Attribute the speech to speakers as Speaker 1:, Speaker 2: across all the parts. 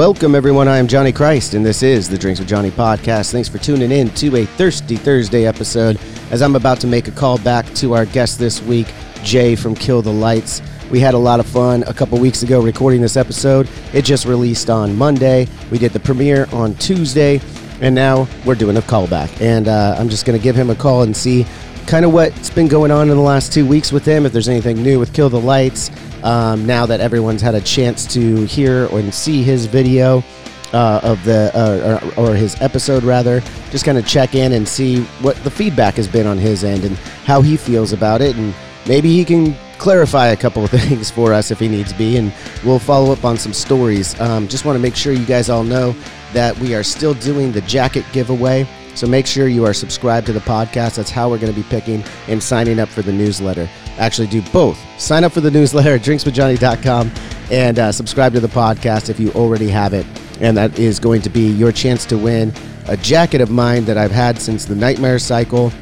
Speaker 1: Welcome, everyone. I am Johnny Christ, and this is the Drinks with Johnny podcast. Thanks for tuning in to a Thirsty Thursday episode. As I'm about to make a call back to our guest this week, Jay from Kill the Lights. We had a lot of fun a couple weeks ago recording this episode. It just released on Monday. We did the premiere on Tuesday, and now we're doing a callback. And uh, I'm just going to give him a call and see kind of what's been going on in the last two weeks with him, if there's anything new with Kill the Lights, um, now that everyone's had a chance to hear and see his video uh, of the uh, or, or, his episode rather just kind of check in and see what the feedback has been on his end and how he feels about it. And maybe he can clarify a couple of things for us if he needs to be and we'll follow up on some stories. Um, just want to make sure you guys all know that we are still doing the jacket giveaway so make sure you are subscribed to the podcast. That's how we're going to be picking and signing up for the newsletter. Actually, do both. Sign up for the newsletter at drinkswithjohnny.com and uh, subscribe to the podcast if you already have it. And that is going to be your chance to win a jacket of mine that I've had since the Nightmare Cycle.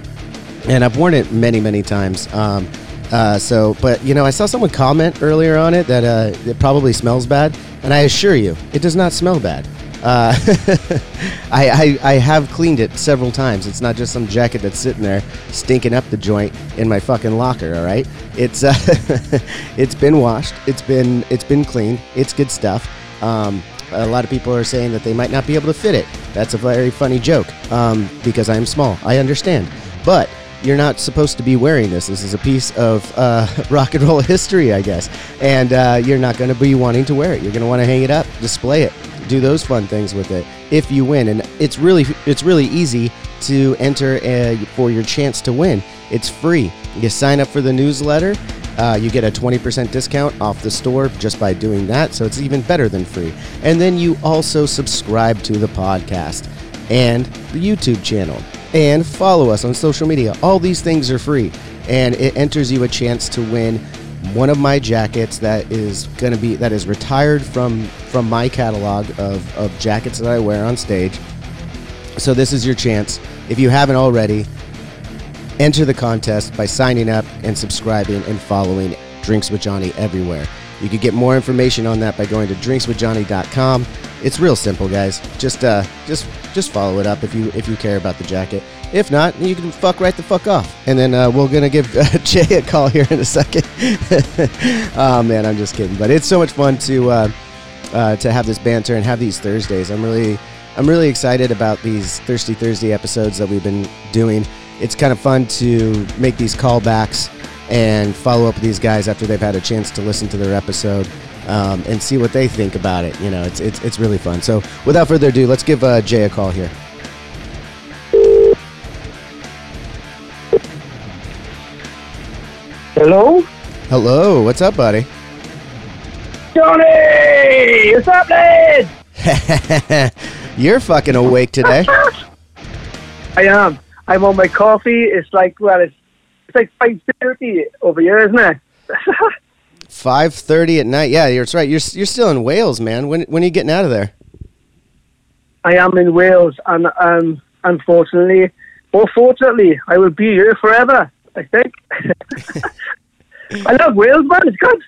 Speaker 1: And I've worn it many, many times. Um, uh, so, but you know, I saw someone comment earlier on it that uh, it probably smells bad, and I assure you, it does not smell bad. Uh, I, I, I, have cleaned it several times. It's not just some jacket that's sitting there stinking up the joint in my fucking locker. All right, it's uh, it's been washed. It's been it's been cleaned. It's good stuff. Um, a lot of people are saying that they might not be able to fit it. That's a very funny joke um, because I am small. I understand, but you're not supposed to be wearing this. This is a piece of uh, rock and roll history, I guess, and uh, you're not going to be wanting to wear it. You're going to want to hang it up, display it do those fun things with it if you win. And it's really it's really easy to enter uh, for your chance to win. It's free. You sign up for the newsletter. Uh, you get a 20% discount off the store just by doing that. So it's even better than free. And then you also subscribe to the podcast and the YouTube channel and follow us on social media. All these things are free. And it enters you a chance to win one of my jackets that is going to be that is retired from from my catalog of, of jackets that I wear on stage. So this is your chance. If you haven't already, enter the contest by signing up and subscribing and following Drinks with Johnny everywhere. You can get more information on that by going to drinkswithjohnny.com. It's real simple, guys. Just uh just just follow it up if you if you care about the jacket. If not, you can fuck right the fuck off. And then uh, we're gonna give uh, Jay a call here in a second. oh man, I'm just kidding. But it's so much fun to uh, uh, to have this banter and have these Thursdays. I'm really I'm really excited about these Thirsty Thursday episodes that we've been doing. It's kind of fun to make these callbacks and follow up with these guys after they've had a chance to listen to their episode. Um, and see what they think about it. You know, it's, it's, it's really fun. So, without further ado, let's give uh, Jay a call here.
Speaker 2: Hello?
Speaker 1: Hello, what's up, buddy?
Speaker 2: Johnny! What's up, lad?
Speaker 1: You're fucking awake today.
Speaker 2: I am. I'm on my coffee. It's like, well, it's, it's like 5.30 over here, isn't it?
Speaker 1: 5.30 at night. Yeah, that's right. You're, you're still in Wales, man. When, when are you getting out of there?
Speaker 2: I am in Wales, and um, unfortunately, or fortunately, I will be here forever. I think. I love Wales, man. It's good.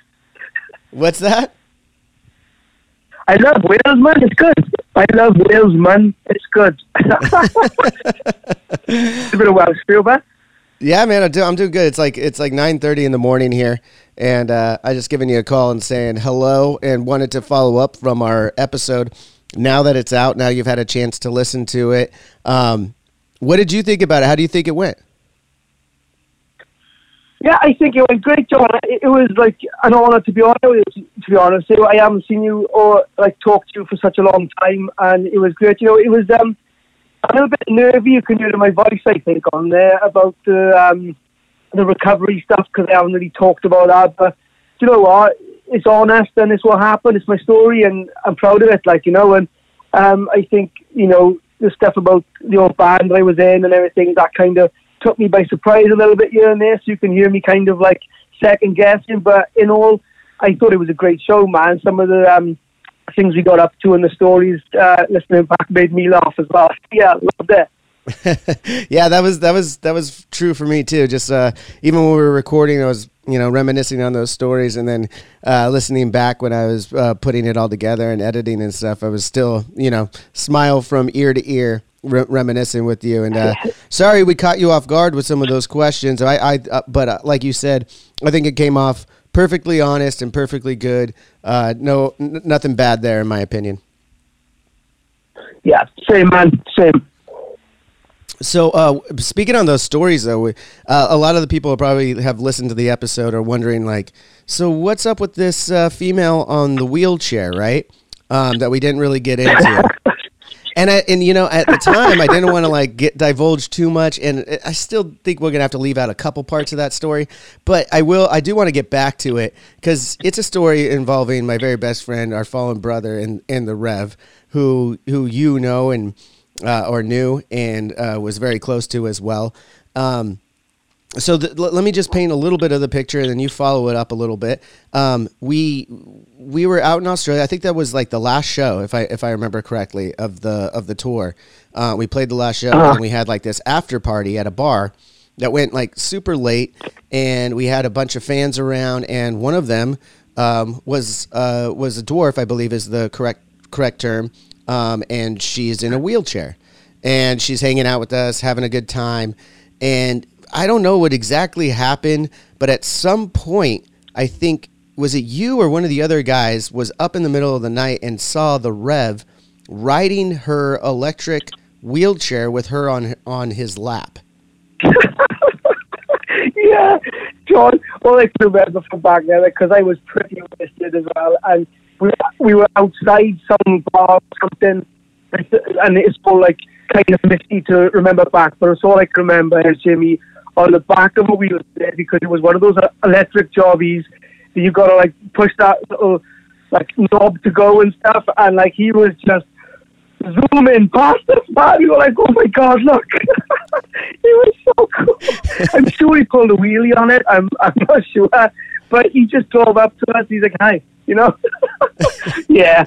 Speaker 1: What's that?
Speaker 2: I love Wales, man. It's good. I love Wales, man. It's good. it's a bit of Welsh feel, but
Speaker 1: Yeah, man, I'm, do, I'm doing good. It's like it's like 9:30 in the morning here, and uh, I just giving you a call and saying hello, and wanted to follow up from our episode. Now that it's out, now you've had a chance to listen to it. Um, what did you think about it? How do you think it went?
Speaker 2: Yeah, I think it went great, John. It, was like an honour to be honest. To be honest, I haven't seen you or like talked to you for such a long time, and it was great. You know, it was um, a little bit nervy. You can hear my voice, I think, on there about the um, the recovery stuff because I haven't really talked about that. But you know what? It's honest, and it's what happened. It's my story, and I'm proud of it. Like you know, and um, I think you know the stuff about the old band that I was in and everything that kind of took me by surprise a little bit here and there. So you can hear me kind of like second guessing. But in all, I thought it was a great show, man. Some of the um, things we got up to and the stories uh, listening back made me laugh as well. Yeah, loved it.
Speaker 1: yeah, that was that was that was true for me too. Just uh, even when we were recording, I was you know reminiscing on those stories, and then uh, listening back when I was uh, putting it all together and editing and stuff. I was still you know smile from ear to ear. Re- reminiscing with you and uh, sorry we caught you off guard with some of those questions i, I uh, but uh, like you said i think it came off perfectly honest and perfectly good uh, no n- nothing bad there in my opinion
Speaker 2: Yeah, same man, same.
Speaker 1: So, uh, speaking on those stories, though, we, uh, a lot of the people probably have listened to the episode are wondering, like, so what's up with this uh, female on the wheelchair, right? Um, that we didn't really get into. and I, and you know, at the time, I didn't want to like get divulge too much, and I still think we're gonna have to leave out a couple parts of that story. But I will, I do want to get back to it because it's a story involving my very best friend, our fallen brother, and in the Rev, who who you know and uh, or knew and uh, was very close to as well. Um, so the, l- let me just paint a little bit of the picture, and then you follow it up a little bit. Um, we we were out in Australia. I think that was like the last show, if I if I remember correctly, of the of the tour. Uh, we played the last show, and we had like this after party at a bar that went like super late, and we had a bunch of fans around, and one of them um, was uh, was a dwarf, I believe is the correct correct term, um, and she's in a wheelchair, and she's hanging out with us, having a good time, and I don't know what exactly happened, but at some point, I think was it you or one of the other guys was up in the middle of the night and saw the Rev riding her electric wheelchair with her on on his lap.
Speaker 2: yeah, John. All I can remember from back there because I was pretty wasted as well, and we we were outside some bar or something, and it's all like kind of misty to remember back. But it's all I can remember is Jimmy on the back of a wheel there because it was one of those uh, electric jobbies that you gotta like push that little like knob to go and stuff, and like he was just zooming past us, man. We were like, oh my god, look. it was so cool. I'm sure he pulled a wheelie on it. I'm, I'm not sure. But he just drove up to us. He's like, hi, you know? yeah.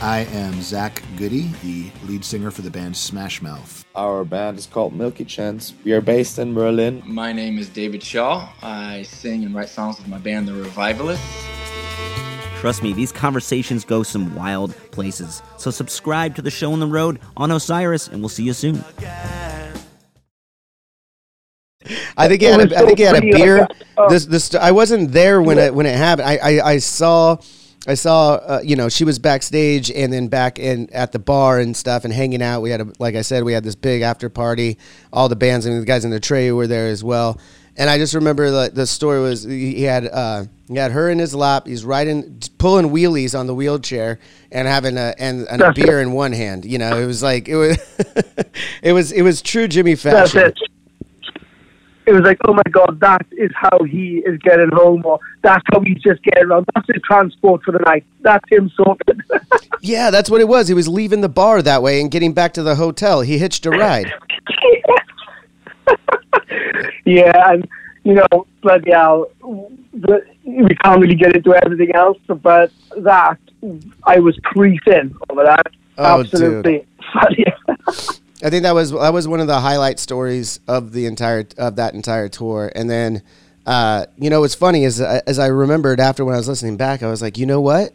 Speaker 3: I am Zach Goody, the lead singer for the band Smash Mouth.
Speaker 4: Our band is called Milky Chance. We are based in Berlin.
Speaker 5: My name is David Shaw. I sing and write songs with my band, The Revivalists.
Speaker 6: Trust me, these conversations go some wild places. So subscribe to the show on the road on Osiris, and we'll see you soon.
Speaker 1: I think he had a, I think he had a beer. This this I wasn't there when it when it happened. I I, I saw I saw uh, you know she was backstage and then back in at the bar and stuff and hanging out. We had a like I said we had this big after party. All the bands and the guys in the tray were there as well. And I just remember the, the story was he had uh, he had her in his lap. He's riding, pulling wheelies on the wheelchair and having a and, and a beer in one hand. You know, it was like it was it was it was true Jimmy
Speaker 2: That's
Speaker 1: fashion.
Speaker 2: it. It was like, oh my god, that is how he is getting home, or that's how he's just getting around. That's his transport for the night. That's him sorted.
Speaker 1: Yeah, that's what it was. He was leaving the bar that way and getting back to the hotel. He hitched a ride.
Speaker 2: yeah, and you know, bloody hell, the, we can't really get into everything else, but that I was creasing over that.
Speaker 1: Oh,
Speaker 2: Absolutely.
Speaker 1: I think that was that was one of the highlight stories of the entire of that entire tour. And then, uh, you know, what's funny is uh, as I remembered after when I was listening back, I was like, you know what,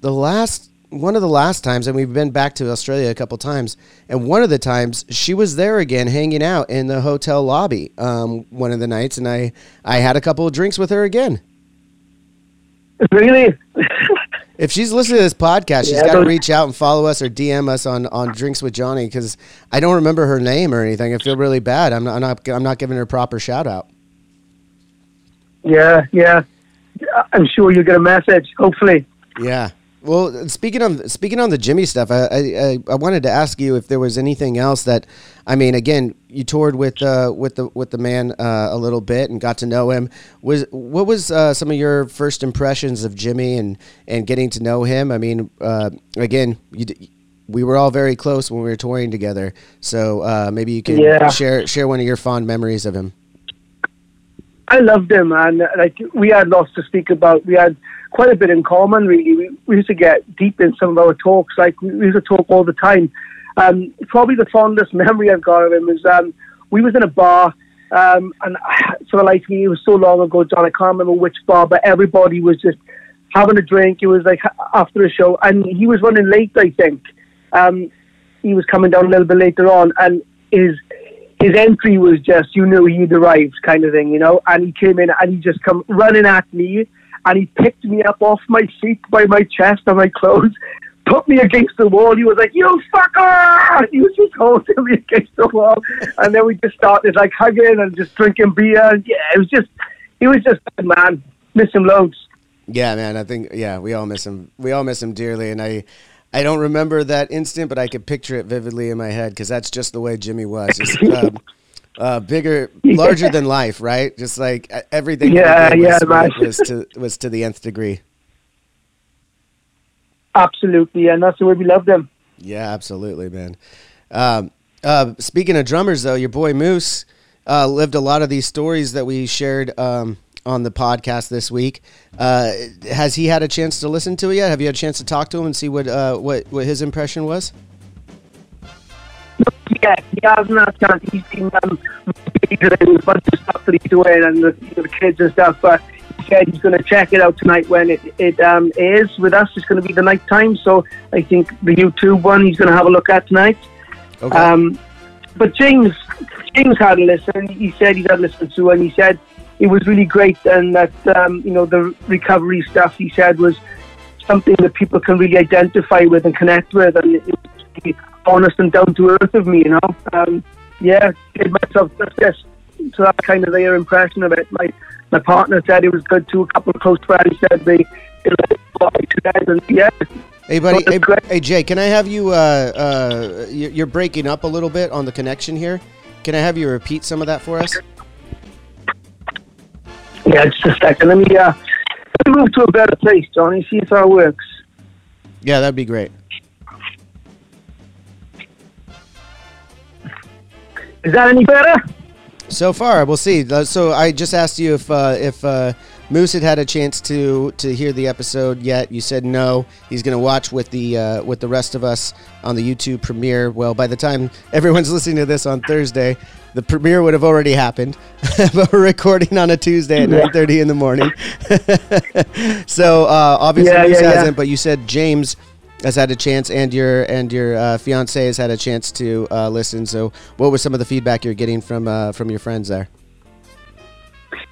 Speaker 1: the last one of the last times, and we've been back to Australia a couple times, and one of the times she was there again, hanging out in the hotel lobby um, one of the nights, and I I had a couple of drinks with her again.
Speaker 2: really?
Speaker 1: If she's listening to this podcast, she's
Speaker 2: Yeah,
Speaker 1: got to reach out and follow us or DM us on, on Drinks with Johnny because I don't remember her name or anything. I feel really bad. I'm not, I'm not I'm not giving her a proper shout out.
Speaker 2: yeah, yeah. I'm sure you'll get a message. Hopefully.
Speaker 1: Yeah. Well, speaking of speaking on the Jimmy stuff, I, I I- wanted to ask you if there was anything else that, I mean, again, you toured with uh, with the with the man uh, a little bit and got to know him. Was what was uh, some of your first impressions of Jimmy and and getting to know him? I mean, uh, again, you. We were all very close when we were touring together, so uh, maybe you can
Speaker 2: Yeah.
Speaker 1: share share one of your fond memories of him.
Speaker 2: I loved him, and like we had lots to speak about. We had quite a bit in common, really. We, we used to get deep in some of our talks. Like we, used to talk all the time. Um, probably the fondest memory I've got of him is um, we was in a bar, um, and life of me, it was so long ago, John. I can't remember which bar, but everybody was just having a drink. It was like after a show, and he was running late. I think um, he was coming down a little bit later on, and his his entry was just you knew he'd arrived kind of thing, you know. And he came in and he just come running at me, and he picked me up off my feet by my chest and my clothes, put me against the wall. He was like, "You fucker!" He was just holding me against the wall, and then we just started like hugging and just drinking beer. And yeah, it was just, he was just man. Miss him loads.
Speaker 1: Yeah, man. I think yeah, we all miss him. We all miss him dearly, and I, I don't remember that instant, but I could picture it vividly in my head because that's just the way Jimmy was. Just um, uh, bigger, larger than life, right? Just like everything.
Speaker 2: Yeah,
Speaker 1: was,
Speaker 2: yeah, man.
Speaker 1: was to was to the nth degree.
Speaker 2: Absolutely, and that's the way we love them.
Speaker 1: Yeah, absolutely, man. Um, uh, speaking of drummers, though, your boy Moose uh, lived a lot of these stories that we shared um, on the podcast this week. Uh, has he had a chance to listen to it yet? Have you had a chance to talk to him and see what uh, what what his impression was?
Speaker 2: Yeah, he hasn't had chance. He's been um, doing a bunch of stuff that he's doing and the, the kids and stuff. But he said he's going to check it out tonight when it it um, is with us. It's going to be the night time, so I think the YouTube one he's going to have a look at tonight.
Speaker 1: Okay.
Speaker 2: Um, but James, James had a listen. He said he had listened to, and he said it was really great, and that um, you know the recovery stuff he said was something that people can really identify with and connect with, and it really honest and down to earth of me, you know. Um, yeah, gave myself justice to that kind of their impression of it. My my partner said it was good too. A couple of close friends said they they liked it, and yeah.
Speaker 1: Hey, buddy. Hey, hey, Jay. Can I have you? Uh, uh, you- you're breaking up a little bit on the connection here. Can I have you repeat some of that for us?
Speaker 2: Yeah, just a second. Let me uh, let me move to a better place, Johnny. See if that works.
Speaker 1: Yeah, that'd be great.
Speaker 2: That any better?
Speaker 1: So far, we'll see. Uh, So I just asked you if uh, if uh, Moose had had a chance to to hear the episode yet. You said no. He's going to watch with the uh, with the rest of us on the YouTube premiere. Well, by the time everyone's listening to this on Thursday, the premiere would have already happened. but we're recording on a Tuesday at
Speaker 2: Yeah.
Speaker 1: nine thirty in the morning. so uh, obviously
Speaker 2: Yeah,
Speaker 1: Moose
Speaker 2: yeah, yeah.
Speaker 1: hasn't. But you said James has had a chance, and your and your uh, fiance has had a chance to uh, listen. So, what was some of the feedback you're getting from uh, from your friends there?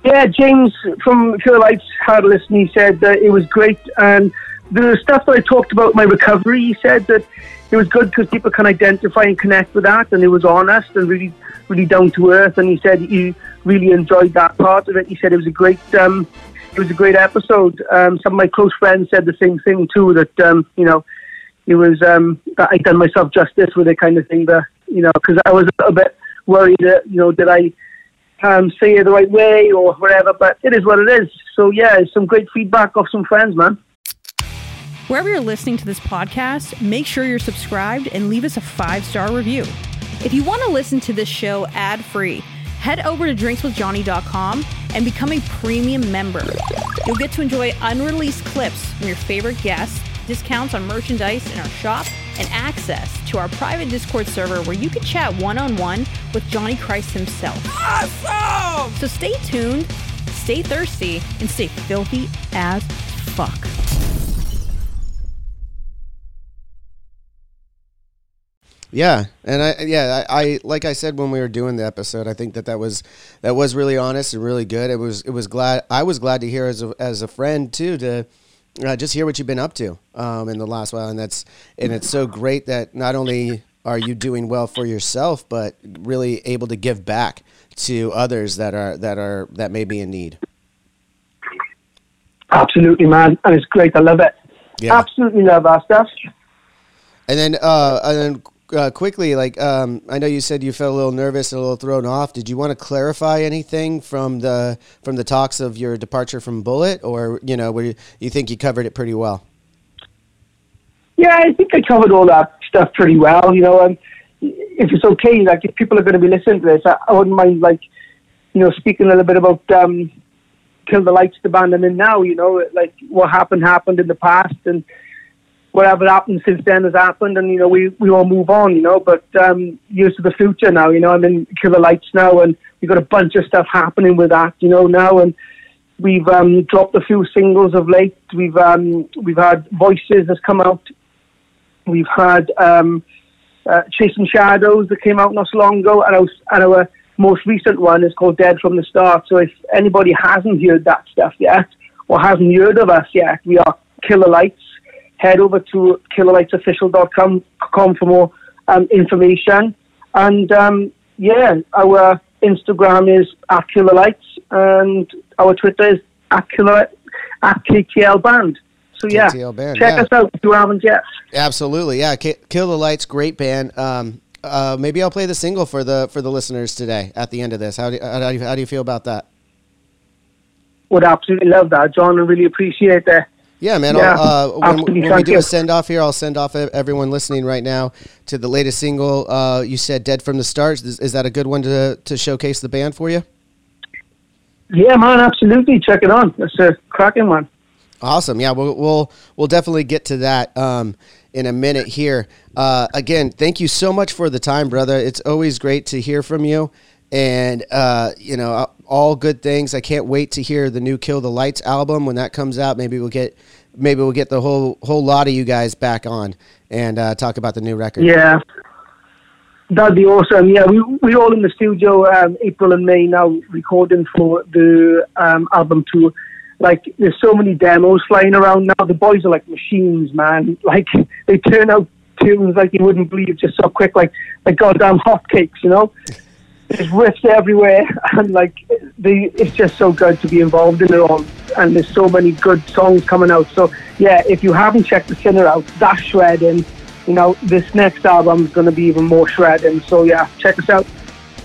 Speaker 2: Yeah, James from Pure Lights had a listen. He said that it was great, and the stuff that I talked about my recovery. He said that it was good because people can identify and connect with that, and it was honest and really, really down to earth. And he said he really enjoyed that part of it. He said it was a great, um, it was a great episode. Um, some of my close friends said the same thing too. That um, you know, it was um, I done myself justice with it, kind of thing. That you know, because I was a little bit worried that you know, did I um, say it the right way or whatever, but it is what it is. So yeah, some great feedback off some friends, man.
Speaker 7: Wherever you're listening to this podcast, make sure you're subscribed and leave us a five star review. If you want to listen to this show ad free, head over to drinkswithjohnny.com and become a premium member. You'll get to enjoy unreleased clips from your favorite guests, discounts on merchandise in our shop, and access to our private Discord server where you can chat one on one with Johnny Christ himself. Awesome! So stay tuned, stay thirsty, and stay filthy as fuck.
Speaker 1: Yeah, and I yeah I, I, like I said when we were doing the episode, I think that that was that was really honest and really good. It was it was glad I was glad to hear as a as a friend too to uh, just hear what you've been up to um, in the last while, and that's and it's so great that not only are you doing well for yourself, but really able to give back to others that are that are that may be in need.
Speaker 2: Absolutely, man, and it's great. I love it. Yeah. Absolutely love our stuff.
Speaker 1: And then, uh, and then uh, quickly, like um, I know you said you felt a little nervous and a little thrown off. Did you want to clarify anything from the from the talks of your departure from Bullet, or you know, where you, you think you covered it pretty well?
Speaker 2: Yeah, I think I covered all that stuff pretty well. You know, and if it's okay, like if people are going to be listening to this, I, I wouldn't mind like you know speaking a little bit about um, Kill the Lights, the band I'm in now. You know, like what happened happened in the past and whatever happened since then has happened, and you know we we all move on, you know. But um, years to the future now, you know. I'm in Kill the Lights now, and we've got a bunch of stuff happening with that, you know, now, and we've um, dropped a few singles of late. We've um, we've had Voices that's come out. We've had um, uh, Chasing Shadows that came out not so long ago, and our, and our most recent one is called Dead from the Start. So if anybody hasn't heard that stuff yet, or hasn't heard of us yet, we are Kill the Lights head over to killerlightsofficial.com for more um, information. And um, yeah, our Instagram is at killerlights and our Twitter is at killer at KTL Band. So yeah, band, check
Speaker 1: yeah.
Speaker 2: us out if you haven't yet.
Speaker 1: Absolutely, yeah. K- Kill the Lights, great band. Um, uh, maybe I'll play the single for the for the listeners today at the end of this. How do you, how do you, how do you feel about that?
Speaker 2: Would absolutely love that, John. I really appreciate that.
Speaker 1: Yeah, man. Yeah, uh, when, when we do a send off here, I'll send off everyone listening right now to the latest single. Uh, you said "Dead from the Start." Is, is, that a good one to to showcase the band for you?
Speaker 2: Yeah, man. Absolutely. Check it on. It's a cracking one.
Speaker 1: Awesome. Yeah, we'll we'll we'll definitely get to that um, in a minute here. Uh, again, thank you so much for the time, brother. It's always great to hear from you, and uh, you know all good things. I can't wait to hear the new Kill the Lights album when that comes out. Maybe we'll get maybe we'll get the whole whole lot of you guys back on and uh, talk about the new record.
Speaker 2: Yeah, that'd be awesome. Yeah, we we're all in the studio um, April and May now recording for the um, album tour. Like, there's so many demos flying around now. The boys are like machines, man. Like, they turn out tunes like you wouldn't believe just so quick, like like goddamn hotcakes, you know there's riffs everywhere, and like the, it's just so good to be involved in it all. And there's so many good songs coming out. So yeah, if you haven't checked the Sinner out, that's shredding. You know, this next album is going to be even more shredding. So yeah, check us out.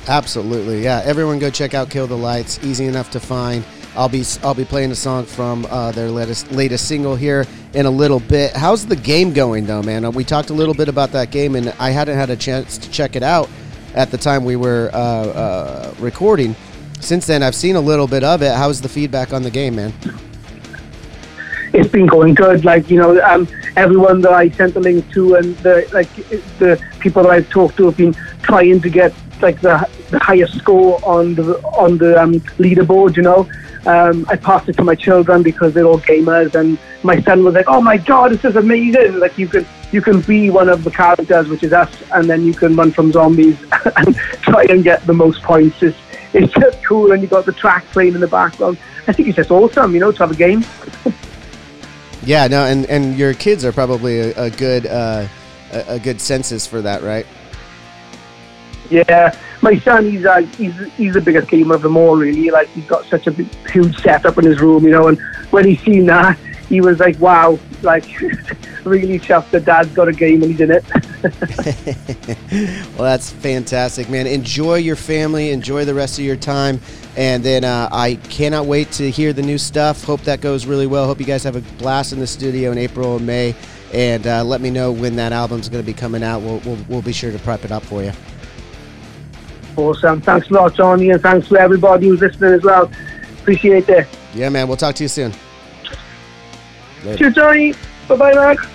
Speaker 1: Absolutely, yeah. Everyone go check out "Kill the Lights." Easy enough to find. I'll be I'll be playing a song from uh, their latest latest single here in a little bit. How's the game going though, man? We talked a little bit about that game, and I hadn't had a chance to check it out at the time we were uh, uh, recording. Since then, I've seen a little bit of it. How's the feedback on the game, man?
Speaker 2: It's been going good. Like you know, um, everyone that I sent the link to, and the like the people that I've talked to have been trying to get like the the highest score on the on the um, leaderboard. You know, um, I passed it to my children because they're all gamers, and my son was like, "Oh my god, this is amazing!" Like you could you can be one of the characters, which is us, and then you can run from zombies and try and get the most points. It's, it's just cool, and you got the track playing in the background. I think it's just awesome, you know, to have a game.
Speaker 1: yeah, no, and, and your kids are probably a, a good uh, a, a, good census for that, right?
Speaker 2: Yeah, my son, he's uh, he's he's the biggest gamer of them all, really. Like he's got such a big, huge setup in his room, you know, and when he's seen that he was like, "Wow!" Like really chuffed that Dad's got a game and he's in it.
Speaker 1: well, that's fantastic, man. Enjoy your family. Enjoy the rest of your time. And then uh, I cannot wait to hear the new stuff. Hope that goes really well. Hope you guys have a blast in the studio in April and May. And uh, let me know when that album's going to be coming out. We'll, we'll, we'll be sure to prep it up for you.
Speaker 2: Awesome. Thanks a lot, Johnny, and thanks to everybody who's listening as well. Appreciate it.
Speaker 1: Yeah, man. We'll talk to you soon.
Speaker 2: Later. Cheers, Johnny. Bye bye, Max.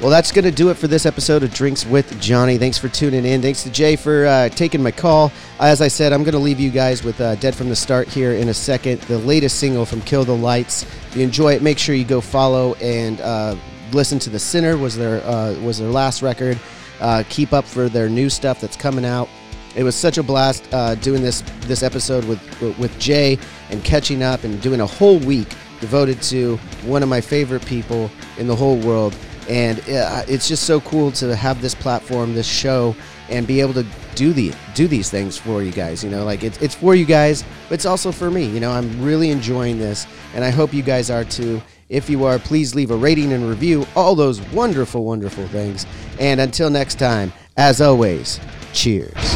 Speaker 1: Well, that's going to do it for this episode of Drinks with Johnny. Thanks for tuning in. Thanks to Jay for uh, taking my call. As I said, I'm going to leave you guys with uh, Dead from the Start here in a second, the latest single from Kill the Lights. If you enjoy it, make sure you go follow and uh, listen to The Sinner was their, uh, was their last record. Uh, keep up for their new stuff that's coming out. It was such a blast uh, doing this this episode with with Jay and catching up and doing a whole week devoted to one of my favorite people in the whole world and uh, it's just so cool to have this platform, this show, and be able to do the do these things for you guys. You know, like it's it's for you guys, but it's also for me. You know, I'm really enjoying this, and I hope you guys are too. If you are, please leave a rating and review. All those wonderful, wonderful things. And until next time, as always, cheers.